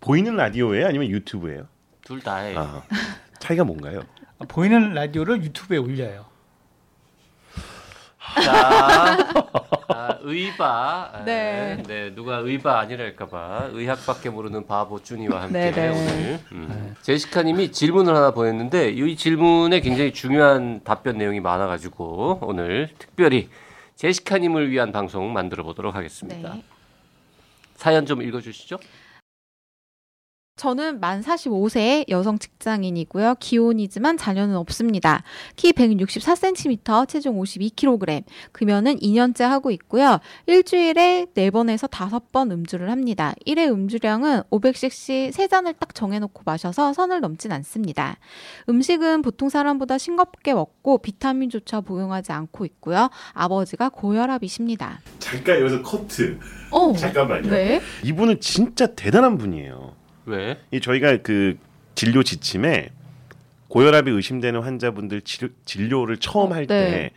보이는 라디오예요 아니면 유튜브예요? 둘다 해. 아, 차이가 뭔가요? 보이는 라디오를 유튜브에 올려요. 자, 아, 의바. 아, 네. 네. 누가 의바 아니랄까봐 의학밖에 모르는 바보 준이와 함께 네, 네. 오늘 음. 제시카님이 질문을 하나 보냈는데 이 질문에 굉장히 중요한 답변 내용이 많아가지고 오늘 특별히 제시카님을 위한 방송 만들어 보도록 하겠습니다. 네. 사연 좀 읽어주시죠. 저는 만 45세 여성 직장인이고요. 기혼이지만 자녀는 없습니다. 키 164cm, 체중 52kg. 금연은 2년째 하고 있고요. 일주일에 4번에서 5번 음주를 합니다. 1회 음주량은 500cc 3잔을 딱 정해놓고 마셔서 선을 넘진 않습니다. 음식은 보통 사람보다 싱겁게 먹고 비타민조차 복용하지 않고 있고요. 아버지가 고혈압이십니다. 잠깐 여기서 커트 어, 잠깐만요 네. 이분은 진짜 대단한 분이에요 왜? 이 저희가 그 진료 지침에 고혈압이 의심되는 환자분들 치료, 진료를 처음 어, 할때 네.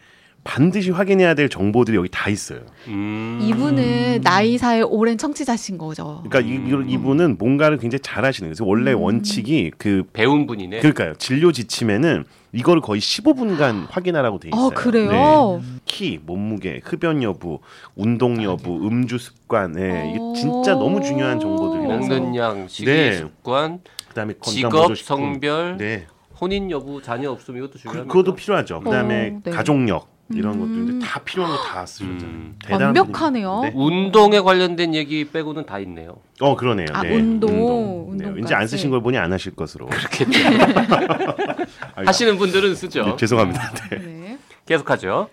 반드시 확인해야 될 정보들이 여기 다 있어요. 음. 이분은 나이사의 오랜 청취자신 거죠. 그러니까 이, 이- 이분은 뭔가를 굉장히 잘하시는 거예요. 그래서 원래 음. 원칙이 그 배운 분이네. 그러니까요. 진료 지침에는 이거를 거의 15분간 확인하라고 돼 있어요. 어, 그래요? 네. 키, 몸무게, 흡연 여부, 운동 여부, 음주 습관, 네. 이게 어. 진짜 너무 중요한 정보들이라서. 먹는 양, 식이 네. 습관, 그다음에 건강 직업. 성별, 네. 혼인 여부, 자녀 없음 이것도 그, 중요합니다. 그 것도 필요하죠. 그다음에 어, 네. 가족력 이런 음. 것도 이제 다 필요한 거 다 쓰셨잖아요. 음. 완벽하네요. 네. 운동에 관련된 얘기 빼고는 다 있네요. 어 그러네요. 아, 네. 운동, 네. 운동까지. 이제 안 쓰신 걸 보니 안 하실 것으로. 그렇겠죠. 하시는 분들은 쓰죠. 네, 죄송합니다. 네. 네. 계속하죠.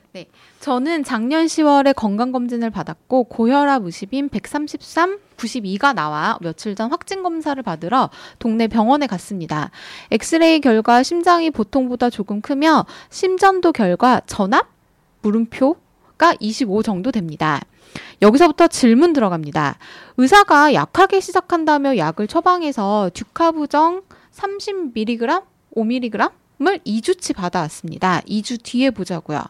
저는 작년 10월에 건강검진을 받았고 고혈압 의심인 133, 92가 나와 며칠 전 확진 검사를 받으러 동네 병원에 갔습니다. 엑스레이 결과 심장이 보통보다 조금 크며 심전도 결과 전압 물음표가 25 정도 됩니다. 여기서부터 질문 들어갑니다. 의사가 약하게 시작한다며 약을 처방해서 듀카부정 30mg, 5mg 을 2주치 받아왔습니다. 2주 뒤에 보자고요.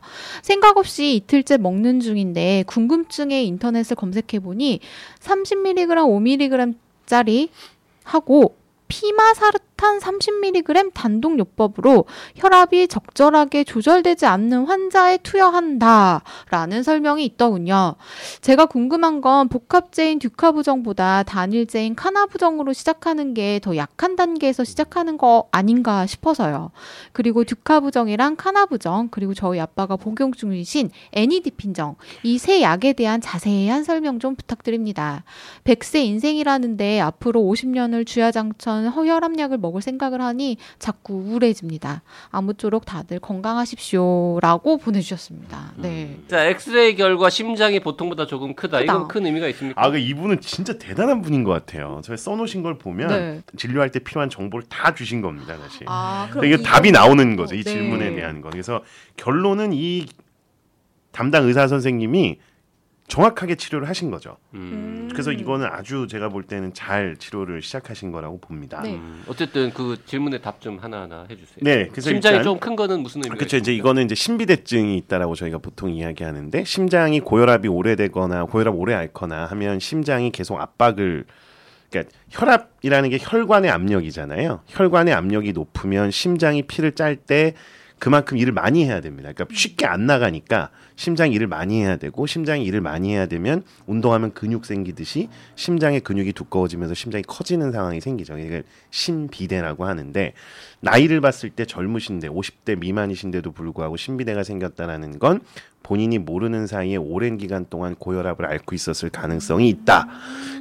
생각 없이 이틀째 먹는 중인데 궁금증에 인터넷을 검색해 보니 30mg, 5mg짜리 하고 피마사르 탄 30mg 단독 요법으로 혈압이 적절하게 조절되지 않는 환자에 투여한다라는 설명이 있더군요. 제가 궁금한 건 복합제인 듀카부정보다 단일제인 카나부정으로 시작하는 게 더 약한 단계에서 시작하는 거 아닌가 싶어서요. 그리고 듀카부정이랑 카나부정 그리고 저희 아빠가 복용 중이신 애니디핀정 이 세 약에 대한 자세한 설명 좀 부탁드립니다. 100세 인생이라는데 앞으로 50년을 주야장천 허혈압약을 먹을 생각을 하니 자꾸 우울해집니다. 아무쪼록 다들 건강하십시오라고 보내주셨습니다. 네. 자, 엑스레이 결과 심장이 보통보다 조금 크다. 크다. 이건 큰 의미가 있습니까? 아, 그 이분은 진짜 대단한 분인 것 같아요. 저희 써놓으신 걸 보면 네. 진료할 때 필요한 정보를 다 주신 겁니다, 사실. 아, 그럼 이게 답이 나오는 거죠, 이 네. 질문에 대한 거. 그래서 결론은 이 담당 의사 선생님이 정확하게 치료를 하신 거죠. 음. 그래서 이거는 아주 제가 볼 때는 잘 치료를 시작하신 거라고 봅니다. 네. 음, 어쨌든 그 질문에 답 좀 하나하나 해주세요. 네, 그래서 심장이 좀 큰 거는 무슨 의미가 그렇죠. 이제? 이거는 이제 신비대증이 있다라고 저희가 보통 이야기하는데 심장이 고혈압이 오래되거나 고혈압 오래 앓거나 하면 심장이 계속 압박을 그러니까 혈압이라는 게 혈관의 압력이잖아요. 혈관의 압력이 높으면 심장이 피를 짤 때 그만큼 일을 많이 해야 됩니다. 그러니까 쉽게 안 나가니까 심장이 일을 많이 해야 되고 심장이 일을 많이 해야 되면 운동하면 근육 생기듯이 심장의 근육이 두꺼워지면서 심장이 커지는 상황이 생기죠. 이걸 심비대라고 하는데 나이를 봤을 때 젊으신데 50대 미만이신데도 불구하고 심비대가 생겼다라는 건 본인이 모르는 사이에 오랜 기간 동안 고혈압을 앓고 있었을 가능성이 있다.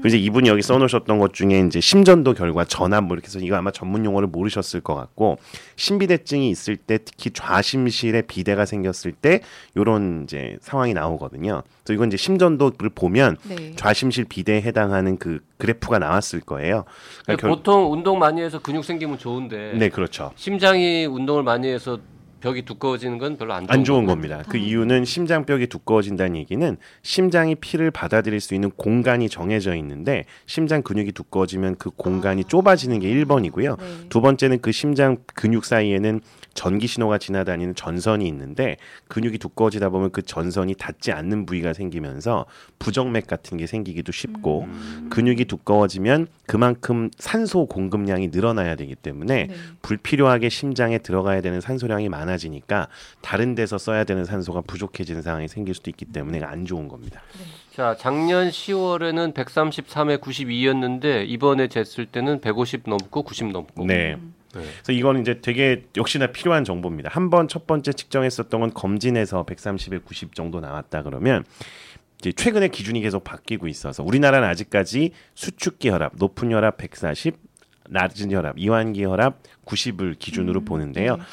이제 이분이 여기 써놓으셨던 것 중에 이제 심전도 결과 전압 뭐 이렇게 해서 이거 아마 전문 용어를 모르셨을 것 같고 신비대증이 있을 때 특히 좌심실에 비대가 생겼을 때 요런 이제 상황이 나오거든요. 그래서 이건 이제 심전도를 보면 네. 좌심실 비대에 해당하는 그 그래프가 나왔을 거예요. 그러니까 결- 보통 운동 많이 해서 근육 생기면 좋은데 네, 그렇죠. 심장이 운동을 많이 해서 벽이 두꺼워지는 건 별로 안 좋은, 안 좋은. 겁니다. 그 이유는 심장벽이 두꺼워진다는 얘기는 심장이 피를 받아들일 수 있는 공간이 정해져 있는데 심장 근육이 두꺼워지면 그 공간이 좁아지는 게 1번이고요. 네. 두 번째는 그 심장 근육 사이에는 전기 신호가 지나다니는 전선이 있는데 근육이 두꺼워지다 보면 그 전선이 닿지 않는 부위가 생기면서 부정맥 같은 게 생기기도 쉽고 근육이 두꺼워지면 그만큼 산소 공급량이 늘어나야 되기 때문에 네. 불필요하게 심장에 들어가야 되는 산소량이 많아지니까 다른 데서 써야 되는 산소가 부족해지는 상황이 생길 수도 있기 때문에 안 좋은 겁니다. 자, 작년 10월에는 133에 92였는데 이번에 쟀을 때는 150 넘고 90 넘고. 네. 네. 그래서 이거는 이제 되게 역시나 필요한 정보입니다. 한 번 첫 번째 측정했었던 건 검진에서 130에 90 정도 나왔다 그러면 이제 최근에 기준이 계속 바뀌고 있어서 우리나라는 아직까지 수축기 혈압, 높은 혈압 140, 낮은 혈압, 이완기 혈압 90을 기준으로 보는데요. 네.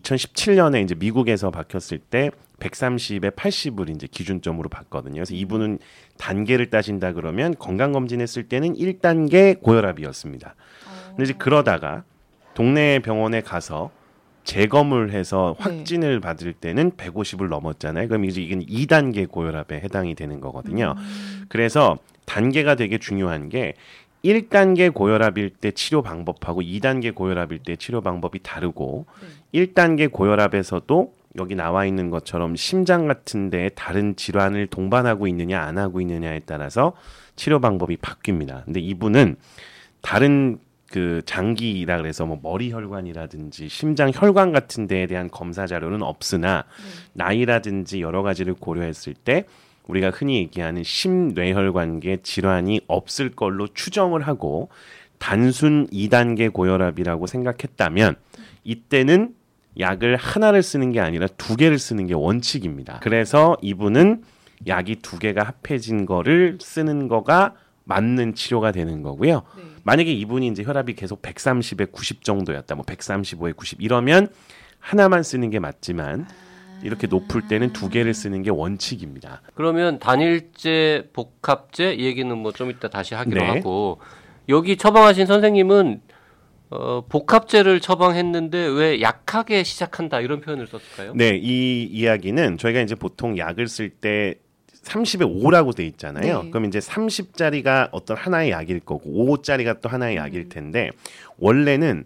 2017년에 이제 미국에서 바뀌었을 때 130에 80을 이제 기준점으로 봤거든요. 그래서 이분은 단계를 따진다 그러면 건강 검진했을 때는 1단계 고혈압이었습니다. 근데 이제 그러다가 동네 병원에 가서 재검을 해서 네. 확진을 받을 때는 150을 넘었잖아요. 그럼 이제 이건 2단계 고혈압에 해당이 되는 거거든요. 그래서 단계가 되게 중요한 게 1단계 고혈압일 때 치료 방법하고 2단계 고혈압일 때 치료 방법이 다르고 1단계 고혈압에서도 여기 나와 있는 것처럼 심장 같은 데에 다른 질환을 동반하고 있느냐 안 하고 있느냐에 따라서 치료 방법이 바뀝니다. 근데 이분은 다른 그 장기라 그래서 뭐 머리 혈관이라든지 심장 혈관 같은 데에 대한 검사 자료는 없으나 나이라든지 여러 가지를 고려했을 때 우리가 흔히 얘기하는 심뇌혈관계 질환이 없을 걸로 추정을 하고 단순 2단계 고혈압이라고 생각했다면 이때는 약을 하나를 쓰는 게 아니라 두 개를 쓰는 게 원칙입니다. 그래서 이분은 약이 두 개가 합해진 거를 쓰는 거가 맞는 치료가 되는 거고요. 네. 만약에 이분이 이제 혈압이 계속 130에 90 정도였다, 뭐 135에 90 이러면 하나만 쓰는 게 맞지만 이렇게 높을 때는 두 개를 쓰는 게 원칙입니다. 그러면 단일제, 복합제 이 얘기는 뭐 좀 이따 다시 하기로 네. 하고 여기 처방하신 선생님은 어, 복합제를 처방했는데 왜 약하게 시작한다 이런 표현을 썼을까요? 네, 이 이야기는 저희가 이제 보통 약을 쓸 때 30에 5라고 돼 있잖아요. 네. 그럼 이제 30짜리가 어떤 하나의 약일 거고 5짜리가 또 하나의 약일 텐데 원래는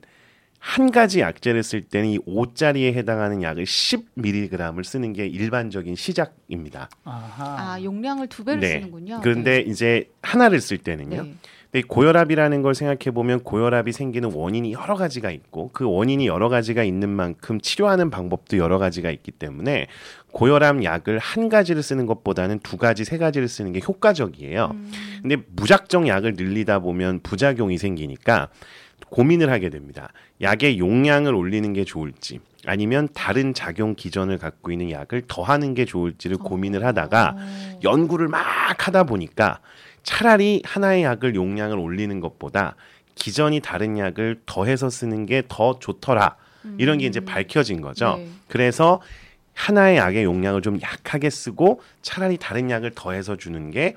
한 가지 약제를 쓸 때는 이 5짜리에 해당하는 약을 10mg을 쓰는 게 일반적인 시작입니다. 아하. 아 용량을 두 배를 쓰는군요. 그런데 네. 이제 하나를 쓸 때는요. 네. 근데 이 고혈압이라는 걸 생각해 보면 고혈압이 생기는 원인이 여러 가지가 있고 그 원인이 여러 가지가 있는 만큼 치료하는 방법도 여러 가지가 있기 때문에 고혈압 약을 한 가지를 쓰는 것보다는 두 가지, 세 가지를 쓰는 게 효과적이에요. 음. 근데 무작정 약을 늘리다 보면 부작용이 생기니까 고민을 하게 됩니다. 약의 용량을 올리는 게 좋을지 아니면 다른 작용 기전을 갖고 있는 약을 더하는 게 좋을지를 고민을 하다가 어. 연구를 막 하다 보니까 차라리 하나의 약을 용량을 올리는 것보다 기전이 다른 약을 더해서 쓰는 게 더 좋더라. 이런 게 이제 밝혀진 거죠. 네. 그래서 하나의 약의 용량을 좀 약하게 쓰고 차라리 다른 약을 더해서 주는 게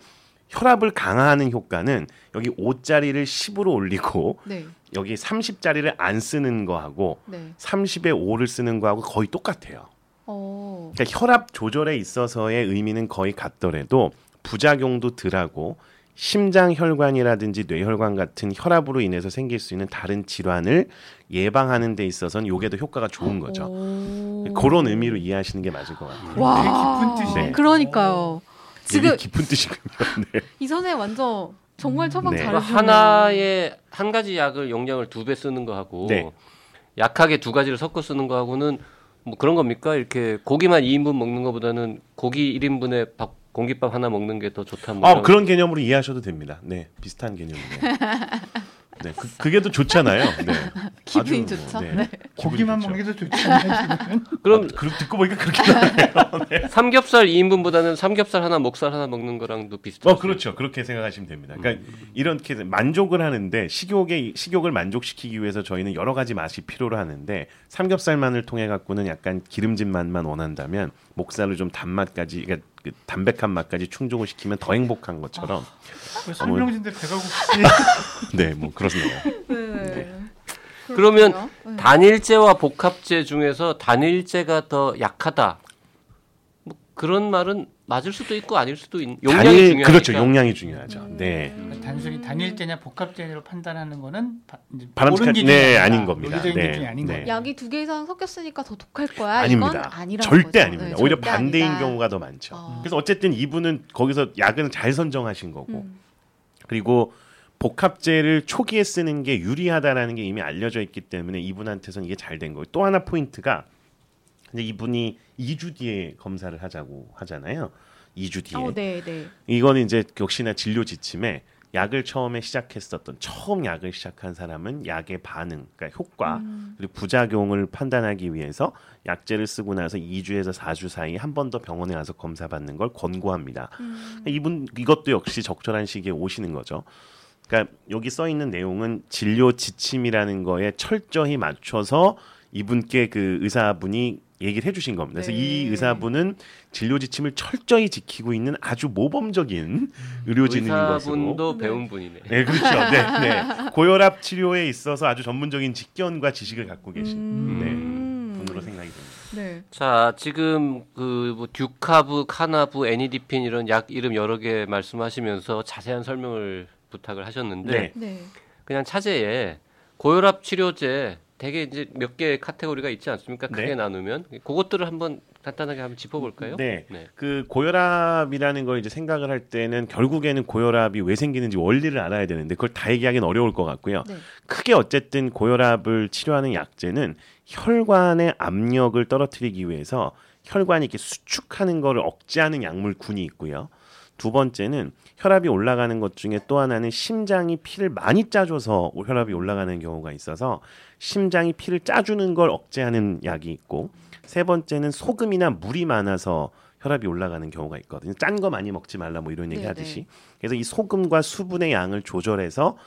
혈압을 강화하는 효과는 여기 5짜리를 10으로 올리고 네. 여기 30짜리를 안 쓰는 거하고 네. 30에 5를 쓰는 거하고 거의 똑같아요. 어. 그러니까 혈압 조절에 있어서의 의미는 거의 같더라도 부작용도 덜하고 심장 혈관이라든지 뇌혈관 같은 혈압으로 인해서 생길 수 있는 다른 질환을 예방하는 데 있어서는 요게 더 효과가 좋은 거죠. 오. 그런 의미로 이해하시는 게 맞을 것 같아요. 와. 깊은 뜻이네. 네. 그러니까요. 지금 깊은 뜻이군요. 네. 이 선생 완전 정말 처방 네. 잘해주네요. 하나의 한 가지 약을 용량을 두 배 쓰는 거하고 네. 약하게 두 가지를 섞어 쓰는 거하고는 뭐 그런 겁니까? 이렇게 고기만 2인분 먹는 것보다는 고기 1인분에 밥 공깃밥 하나 먹는 게 더 좋다. 뭐 아, 그런 개념으로 이해하셔도 됩니다. 네, 비슷한 개념이네요. 네, 그, 그게 더 좋잖아요. 네. 기분이 아주, 좋죠? 네. 네. 고기만. 먹는 게 더 좋잖아요. 그럼 아, 그, 듣고 보니까 그렇게 나와요. 삼겹살 2인분보다는 삼겹살 하나 목살 하나 먹는 거랑도 비슷하죠. 어, 그렇죠. 그렇게 생각하시면 됩니다. 그러니까 이렇게 만족을 하는데 식욕에 식욕을 만족시키기 위해서 저희는 여러 가지 맛이 필요로 하는데 삼겹살만을 통해 갖고는 약간 기름진 맛만 원한다면 목살을 좀 단맛까지 그러니까 그 담백한 맛까지 충족을 시키면 더 행복한 것처럼 그 설명진데 배가 고프지. 네 뭐 그렇네요. 네. 그러면 그렇군요. 네. 단일제와 복합제 중에서 단일제가 더 약하다. 뭐 그런 말은 맞을 수도 있고 아닐 수도 있. 용량이 단일- 중요하니까. 그렇죠 용량이 중요하죠. 네. 그러니까 단순히 단일제냐 복합제로 판단하는 거는 바, 이제 바람직한- 네, 아니다. 아닌 겁니다. 네, 아닌 네. 거예요. 약이 두 개 이상 섞였으니까 더 독할 거야. 아닙니다. 이건 아니라는 절대 거죠. 아닙니다. 네, 오히려 절대 반대인 아니다. 경우가 더 많죠. 어. 그래서 어쨌든 이분은 거기서 약은 잘 선정하신 거고 음. 그리고 복합제를 초기에 쓰는 게 유리하다라는 게 이미 알려져 있기 때문에 이분한테선 이게 잘 된 거예요. 또 하나 포인트가 이제 이분이 2주 뒤에 검사를 하자고 하잖아요. 2주 뒤에. 어, 네, 네. 이거는 이제 역시나 진료 지침에 약을 처음에 시작했었던 처음 약을 시작한 사람은 약의 반응, 그러니까 효과 음. 그리고 부작용을 판단하기 위해서 약제를 쓰고 나서 2주에서 4주 사이에 한번 더 병원에 가서 검사 받는 걸 권고합니다. 음. 이분 이것도 역시 적절한 시기에 오시는 거죠. 그러니까 여기 써 있는 내용은 진료 지침이라는 거에 철저히 맞춰서 이분께 그 의사분이 얘기를 해주신 겁니다. 그래서 이 네. 의사분은 진료 지침을 철저히 지키고 있는 아주 모범적인 의료진인 것으로. 의사분도 네. 배운 분이네. 네, 그렇죠. 네, 네. 고혈압 치료에 있어서 아주 전문적인 직견과 지식을 갖고 계신 음. 네, 분으로 생각이 됩니다. 네. 자, 지금 그뭐 듀카브, 카나브, 애니디핀 이런 약 이름 여러 개 말씀하시면서 자세한 설명을 부탁을 하셨는데 네. 네. 그냥 차제에 고혈압 치료제 되게 이제 몇개 카테고리가 있지 않습니까? 크게 네. 나누면 그것들을 한번 간단하게 한번 짚어볼까요? 네. 네. 그 고혈압이라는 걸 이제 생각을 할 때는 결국에는 고혈압이 왜 생기는지 원리를 알아야 되는데 그걸 다 얘기하기는 어려울 것 같고요. 네. 크게 어쨌든 고혈압을 치료하는 약제는 혈관의 압력을 떨어뜨리기 위해서 혈관이 이렇게 수축하는 거를 억제하는 약물군이 있고요. 두 번째는 혈압이 올라가는 것 중에 또 하나는 심장이 피를 많이 짜줘서 혈압이 올라가는 경우가 있어서 심장이 피를 짜주는 걸 억제하는 약이 있고 세 번째는 소금이나 물이 많아서 혈압이 올라가는 경우가 있거든요. 짠 거 많이 먹지 말라 뭐 이런 얘기 네, 하듯이. 그래서 이 소금과 수분의 양을 조절해서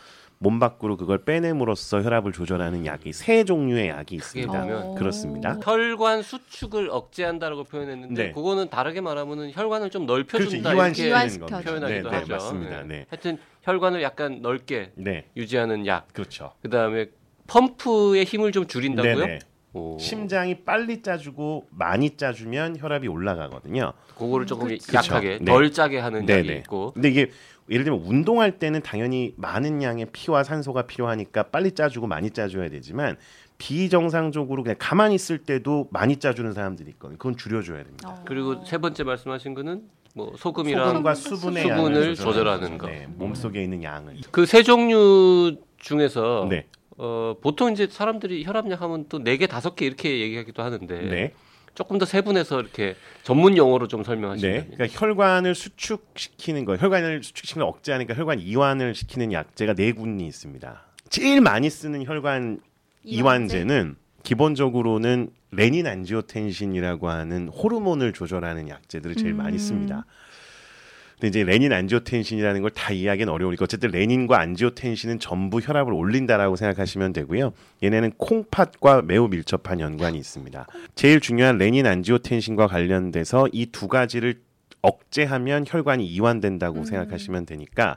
몸 밖으로 그걸 빼냄으로써 혈압을 조절하는 약이 세 종류의 약이 있습니다. 어. 그렇습니다. 혈관 수축을 억제한다라고 표현했는데 네. 그거는 다르게 말하면은 혈관을 좀 그렇죠. 넓혀준다 이렇게 이완시키는 이완시켜줘. 겁니다. 표현하기도 네, 하죠. 네, 맞습니다. 네. 하여튼 혈관을 약간 넓게 네. 유지하는 약. 그렇죠. 그다음에 펌프의 힘을 좀 줄인다고요? 네네. 오. 심장이 빨리 짜주고 많이 짜주면 혈압이 올라가거든요. 그거를 조금 그렇죠. 약하게 네. 덜 짜게 하는 약이 네네. 있고 근데 이게 예를 들면 운동할 때는 당연히 많은 양의 피와 산소가 필요하니까 빨리 짜주고 많이 짜줘야 되지만 비정상적으로 그냥 가만히 있을 때도 많이 짜주는 사람들이 있거든요. 그건 줄여줘야 됩니다. 어. 그리고 세 번째 말씀하신 거는 뭐 소금이랑 소금과 수분의 수분을 양을 조절하는 거. 네, 몸속에 있는 양을. 그 세 종류 중에서 네. 어, 보통 이제 사람들이 혈압약 하면 또 네 개 다섯 개 이렇게 얘기하기도 하는데 네. 조금 더 세분해서 이렇게 전문 용어로 좀 설명하시면 네. 그러니까 혈관을 수축시키는 거, 혈관을 수축시키는 거 억제하니까 혈관 이완을 시키는 약제가 네 군이 있습니다. 제일 많이 쓰는 혈관 이완제는 기본적으로는 레닌 안지오텐신이라고 하는 호르몬을 조절하는 약제들을 제일 많이 씁니다. 근데 이제 레닌 안지오텐신이라는 걸 다 이해하기는 어려우니까 어쨌든 레닌과 안지오텐신은 전부 혈압을 올린다라고 생각하시면 되고요. 얘네는 콩팥과 매우 밀접한 연관이 있습니다. 제일 중요한 레닌 안지오텐신과 관련돼서 이 두 가지를 억제하면 혈관이 이완된다고 생각하시면 되니까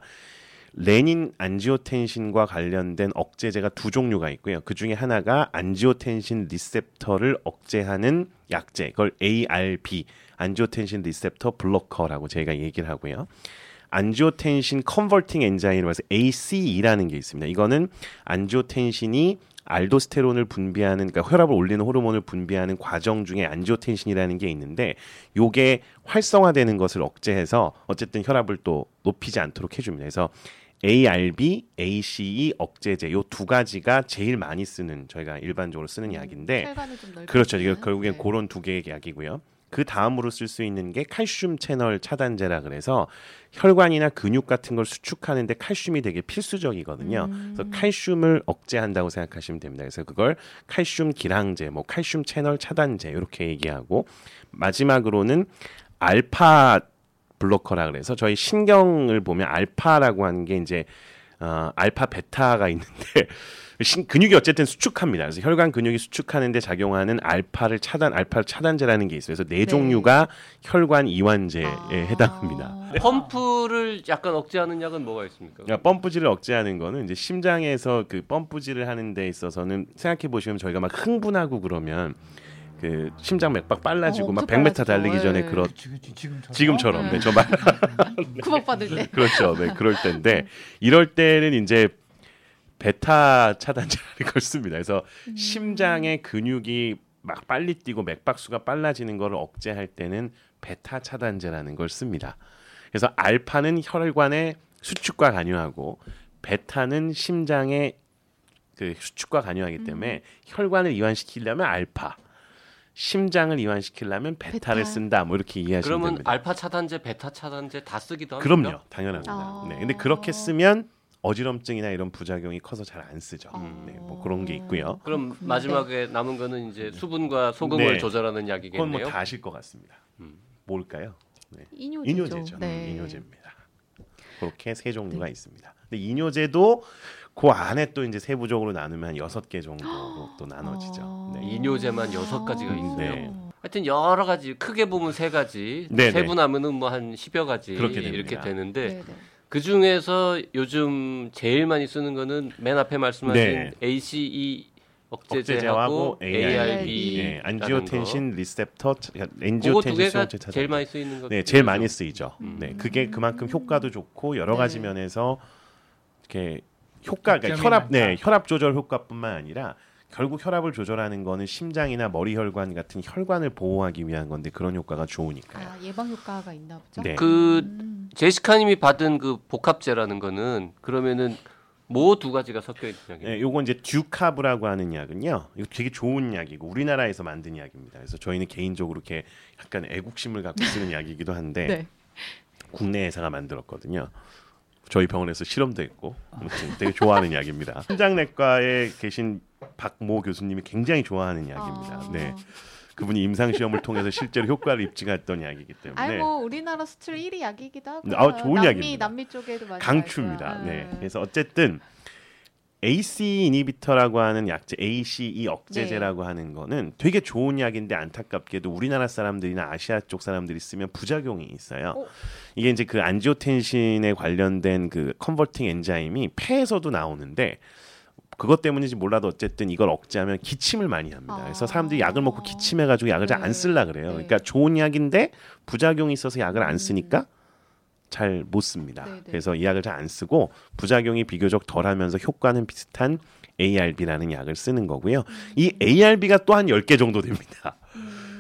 레닌 안지오텐신과 관련된 억제제가 두 종류가 있고요. 그 중에 하나가 angiotensin receptor를 억제하는 약제, 그걸 ARB, angiotensin receptor blocker라고 저희가 얘기를 하고요. angiotensin converting enzyme이라고 해서 ACE라는 게 있습니다. 이거는 안지오텐신이 알도스테론을 분비하는 그러니까 혈압을 올리는 호르몬을 분비하는 과정 중에 안지오텐신이라는 게 있는데 요게 활성화되는 것을 억제해서 어쨌든 혈압을 또 높이지 않도록 해 줍니다. 그래서 ARB, ACE 억제제 요 두 가지가 제일 많이 쓰는 저희가 일반적으로 쓰는 약인데 좀 넓혀 그렇죠. 이게? 결국엔 네. 그런 두 개의 약이고요. 그 다음으로 쓸 수 있는 게 칼슘 채널 차단제라 그래서 혈관이나 근육 같은 걸 수축하는데 칼슘이 되게 필수적이거든요. 음. 그래서 칼슘을 억제한다고 생각하시면 됩니다. 그래서 그걸 칼슘 기량제, 뭐 칼슘 채널 차단제 이렇게 얘기하고 마지막으로는 알파 블로커라 그래서 저희 신경을 보면 알파라고 하는 게 이제 어, 알파 베타가 있는데 신, 근육이 어쨌든 수축합니다. 그래서 혈관 근육이 수축하는데 작용하는 알파를 차단 알파 차단제라는 게 있어요. 그래서 네, 네. 종류가 혈관 이완제에 아. 해당합니다. 펌프를 약간 억제하는 약은 뭐가 있습니까? 그러니까 펌프질을 억제하는 거는 이제 심장에서 그 펌프질을 하는 데 있어서는 생각해 보시면 저희가 막 흥분하고 그러면 그 심장 맥박 빨라지고 어, 막 엄청 100m 달리기. 전에 예. 그런 지금 지금처럼. 지금처럼 네. 네, 저 말, 구박받을 때. 그렇죠. 네, 그럴 때인데 이럴 때는 이제 베타 차단제라는 걸 씁니다. 그래서 음. 심장의 근육이 막 빨리 뛰고 맥박수가 빨라지는 거를 억제할 때는 베타 차단제라는 걸 씁니다. 그래서 알파는 혈관의 수축과 관여하고 베타는 심장의 그 수축과 관여하기 때문에 혈관을 이완시키려면 알파, 심장을 이완시키려면 베타를 베타. 쓴다. 뭐 이렇게 이해하시면 그러면 됩니다. 알파 차단제, 베타 차단제 다 쓰기도 합니까? 그럼요, 당연합니다. 아. 네, 근데 그렇게 쓰면 어지럼증이나 이런 부작용이 커서 잘 안 쓰죠. 아. 네, 뭐 그런 게 있고요. 그럼 그렇군요. 마지막에 남은 거는 이제 수분과 소금을 네. 조절하는 그건 약이겠네요. 뭐다 아실 것 같습니다. 뭘까요? 네. 이뇨제죠. 이뇨제죠. 네. 음, 이뇨제입니다. 그렇게 세 종류가 있습니다. 근데 이뇨제도 그 안에 또 이제 세부적으로 나누면 한 여섯 개 정도로 또 나눠지죠. 아. 네. 이뇨제만 여섯 가지가 있어요. 네. 하여튼 여러 가지 크게 보면 세 가지, 네네. 세분하면은 뭐한 10여 가지 그렇게 이렇게. 되는데 네, 네. 그 중에서 요즘 제일 많이 쓰는 거는 맨 앞에 말씀하신 네. ACE 억제제하고 억제제하고 ARB, 네, 안지오텐신 리셉터, 엔지오텐신 수용체. 제일 많이 쓰이는 것 네, 제일. 많이 쓰이죠. 네, 그게 그만큼 효과도 좋고 여러 가지 네. 면에서 이렇게 효과, 그러니까 장점이 혈압, 네. 혈압 조절 효과뿐만 아니라 결국 혈압을 조절하는 거는 심장이나 머리 혈관 같은 혈관을 보호하기 위한 건데 그런 효과가 좋으니까요. 아, 예방 효과가 있나 보죠. 네. 그 음. 제시카님이 받은 그 복합제라는 거는 그러면은 뭐 두 가지가 섞여 있는 약이에요. 네, 요거 이제 듀카브라고 하는 약은요. 이거 되게 좋은 약이고 우리나라에서 만든 약입니다. 그래서 저희는 개인적으로 이렇게 약간 애국심을 갖고 쓰는 약이기도 한데 네. 국내 회사가 만들었거든요. 저희 병원에서 실험도 했고 아무튼 되게 좋아하는 약입니다. 심장내과에 계신 박모 교수님이 굉장히 좋아하는 약입니다. 아. 네, 그분이 임상 시험을 통해서 실제로 효과를 입증했던 약이기 때문에 아니 뭐 우리나라 수출 1위 약이기도 하고. 아, 좋은 남미, 약입니다. 남미 쪽에도 많이 강추입니다. 네, 아. 그래서 어쨌든 AC 이니비터라고 하는 약제, ACE 억제제라고 네. 하는 거는 되게 좋은 약인데 안타깝게도 우리나라 사람들이나 아시아 쪽 사람들이 쓰면 부작용이 있어요. 어? 이게 이제 그 안지오텐신에 관련된 그 컨버팅 엔자임이 폐에서도 나오는데 그것 때문인지 몰라도 어쨌든 이걸 억제하면 기침을 많이 합니다. 그래서 사람들이 약을 먹고 기침해가지고 약을 잘안 네. 쓸라 그래요. 네. 그러니까 좋은 약인데 부작용이 있어서 약을 안 쓰니까 잘 못 씁니다. 네, 네. 그래서 이 약을 잘 안 쓰고 부작용이 비교적 덜하면서 효과는 비슷한 ARB라는 약을 쓰는 거고요. 이 ARB가 또한 10개 정도 됩니다.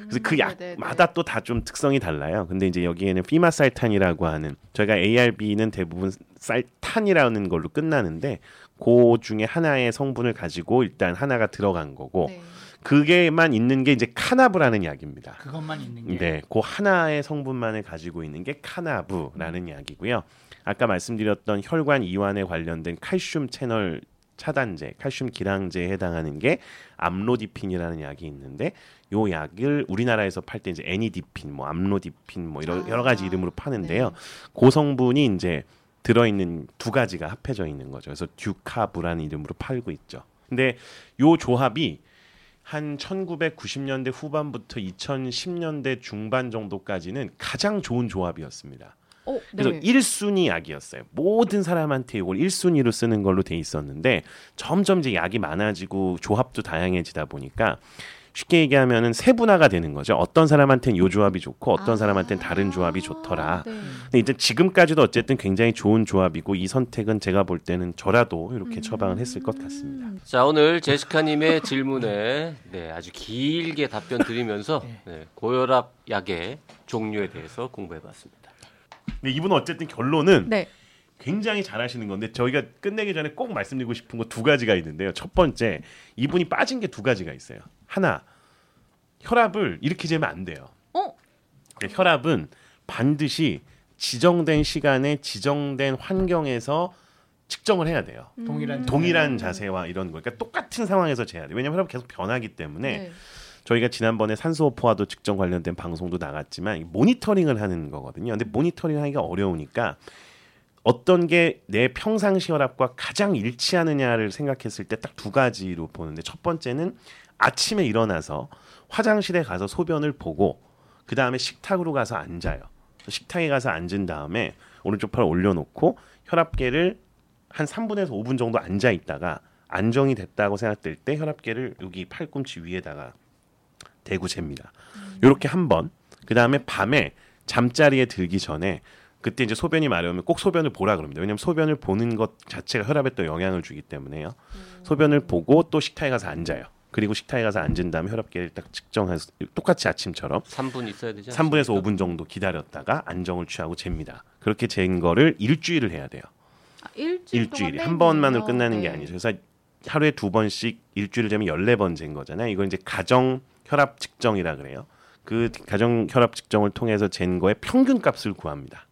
그래서 그 음. 약마다 또 다 좀 특성이 달라요. 근데 이제 여기에는 피마살탄이라고 하는 저희가 ARB는 대부분 쌀탄이라는 걸로 끝나는데 그 중에 하나의 성분을 가지고 일단 하나가 들어간 거고 네. 그게만 있는 게 이제 카나브라는 약입니다. 그것만 있는 게. 네, 그 하나의 성분만을 가지고 있는 게 카나브라는 약이고요. 아까 말씀드렸던 혈관 이완에 관련된 칼슘 채널 차단제, 칼슘 기량제에 해당하는 게 암로디핀이라는 약이 있는데 요 약을 우리나라에서 팔 때 이제 애니디핀, 뭐 암로디핀 뭐 여러, 여러 가지 아, 이름으로 파는데요. 그 성분이 이제 들어 있는 두 가지가 합해져 있는 거죠. 그래서 듀카브라는 이름으로 팔고 있죠. 근데 요 조합이 한 1990년대 후반부터 2010년대 중반 정도까지는 가장 좋은 조합이었습니다. 어, 그래서 네. 1순위 약이었어요. 모든 사람한테 이걸 1순위로 쓰는 걸로 돼 있었는데 점점 이제 약이 많아지고 조합도 다양해지다 보니까 쉽게 얘기하면은 세분화가 되는 거죠. 어떤 사람한테는 요 조합이 좋고 어떤 아. 사람한테는 다른 조합이 좋더라. 네. 근데 이제 지금까지도 어쨌든 굉장히 좋은 조합이고 이 선택은 제가 볼 때는 저라도 이렇게 처방을 했을 것 같습니다. 자 오늘 제시카님의 질문에 네, 아주 길게 답변 드리면서 네, 고혈압 약의 종류에 대해서 공부해봤습니다. 근데 이분은 어쨌든 결론은 네. 굉장히 잘하시는 건데 저희가 끝내기 전에 꼭 말씀드리고 싶은 거 두 가지가 있는데요. 첫 번째 이분이 빠진 게 두 가지가 있어요. 하나 혈압을 이렇게 재면 안 돼요. 어? 그러니까 혈압은 반드시 지정된 시간에 지정된 환경에서 측정을 해야 돼요. 동일한 동일한 자세와 이런 거. 그러니까 똑같은 상황에서 재야 돼. 왜냐하면 혈압이 계속 변하기 때문에 네. 저희가 지난번에 산소 포화도 측정 관련된 방송도 나갔지만 이 모니터링을 하는 거거든요. 근데 모니터링 하기가 어려우니까 어떤 게 내 평상시 혈압과 가장 일치하느냐를 생각했을 때 딱 두 가지로 보는데 첫 번째는 아침에 일어나서 화장실에 가서 소변을 보고 그 다음에 식탁으로 가서 앉아요. 식탁에 가서 앉은 다음에 오른쪽 팔을 올려놓고 혈압계를 한 3분에서 5분 정도 앉아 있다가 안정이 됐다고 생각될 때 혈압계를 여기 팔꿈치 위에다가 대고 잽니다. 요렇게 한 번. 그 다음에 밤에 잠자리에 들기 전에 그때 이제 소변이 마려우면 꼭 소변을 보라 그럽니다. 왜냐하면 소변을 보는 것 자체가 혈압에 또 영향을 주기 때문에요. 소변을 보고 또 식탁에 가서 앉아요. 그리고 식탁에 가서 앉은 다음에 혈압계를 딱 측정해서 똑같이 아침처럼 3분 있어야 되지 3분에서 5분 정도 기다렸다가 안정을 취하고 잽니다. 그렇게 잰 거를 일주일을 해야 돼요. 아, 일주일 일주일에 동안 한 번만으로 끝나는 게 네. 아니죠. 그래서 하루에 두 번씩 일주일을 재면 14번 잰 거잖아요. 이걸 이제 가정 혈압 측정이라 그래요. 그 가정 혈압 측정을 통해서 잰 거의 평균 값을 구합니다.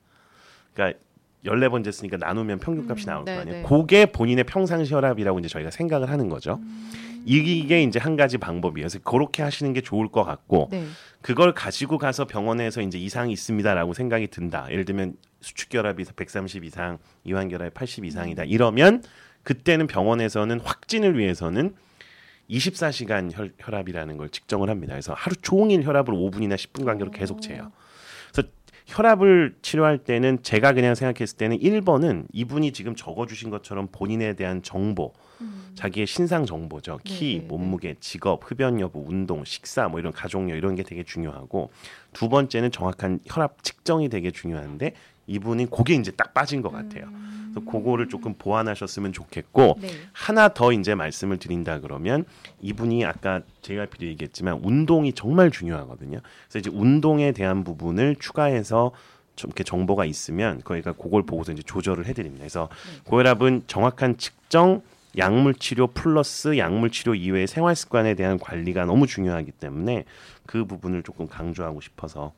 그러니까 14번 쟀으니까 나누면 평균 값이 음, 나올 거 네, 아니에요. 네. 그게 본인의 평상시 혈압이라고 이제 저희가 생각을 하는 거죠. 음. 이게 이제 한 가지 방법이에요. 그래서 그렇게 하시는 게 좋을 것 같고 네. 그걸 가지고 가서 병원에서 이제 이상이 있습니다라고 생각이 든다. 예를 들면 수축결합이 130 이상, 이완결합이 80 이상이다. 이러면 그때는 병원에서는 확진을 위해서는 24시간 혈, 혈압이라는 걸 측정을 합니다. 그래서 하루 종일 혈압을 5분이나 10분 간격으로 계속 재요. 그래서 혈압을 치료할 때는 제가 그냥 생각했을 때는 1번은 이분이 지금 적어주신 것처럼 본인에 대한 정보, 자기의 신상 정보죠. 키, 네, 네, 네. 몸무게, 직업, 흡연 여부, 운동, 식사 뭐 이런 가족력 이런 게 되게 중요하고 두 번째는 정확한 혈압 측정이 되게 중요한데 이분은 그게 이제 딱 빠진 것 같아요. 그래서 그거를 조금 보완하셨으면 좋겠고 네. 하나 더 이제 말씀을 드린다 그러면 이분이 아까 JYP도 얘기했지만 운동이 정말 중요하거든요. 그래서 이제 운동에 대한 부분을 추가해서 좀 이렇게 정보가 있으면 거기가 그걸 보고서 이제 조절을 해드립니다. 그래서 고혈압은 정확한 측정, 약물 치료 플러스 약물 치료 이외의 생활 습관에 대한 관리가 너무 중요하기 때문에 그 부분을 조금 강조하고 싶어서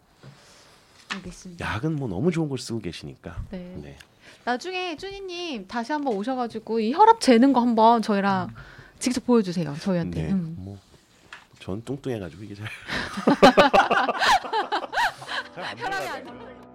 알겠습니다. 약은 뭐 너무 좋은 걸 쓰고 계시니까. 네. 네. 나중에 쭈니님 다시 한번 오셔가지고 이 혈압 재는 거 한번 저희랑 음. 직접 보여주세요. 저희한테. 네. 음. 뭐. 전 뚱뚱해가지고 이게 잘. 혈압이 안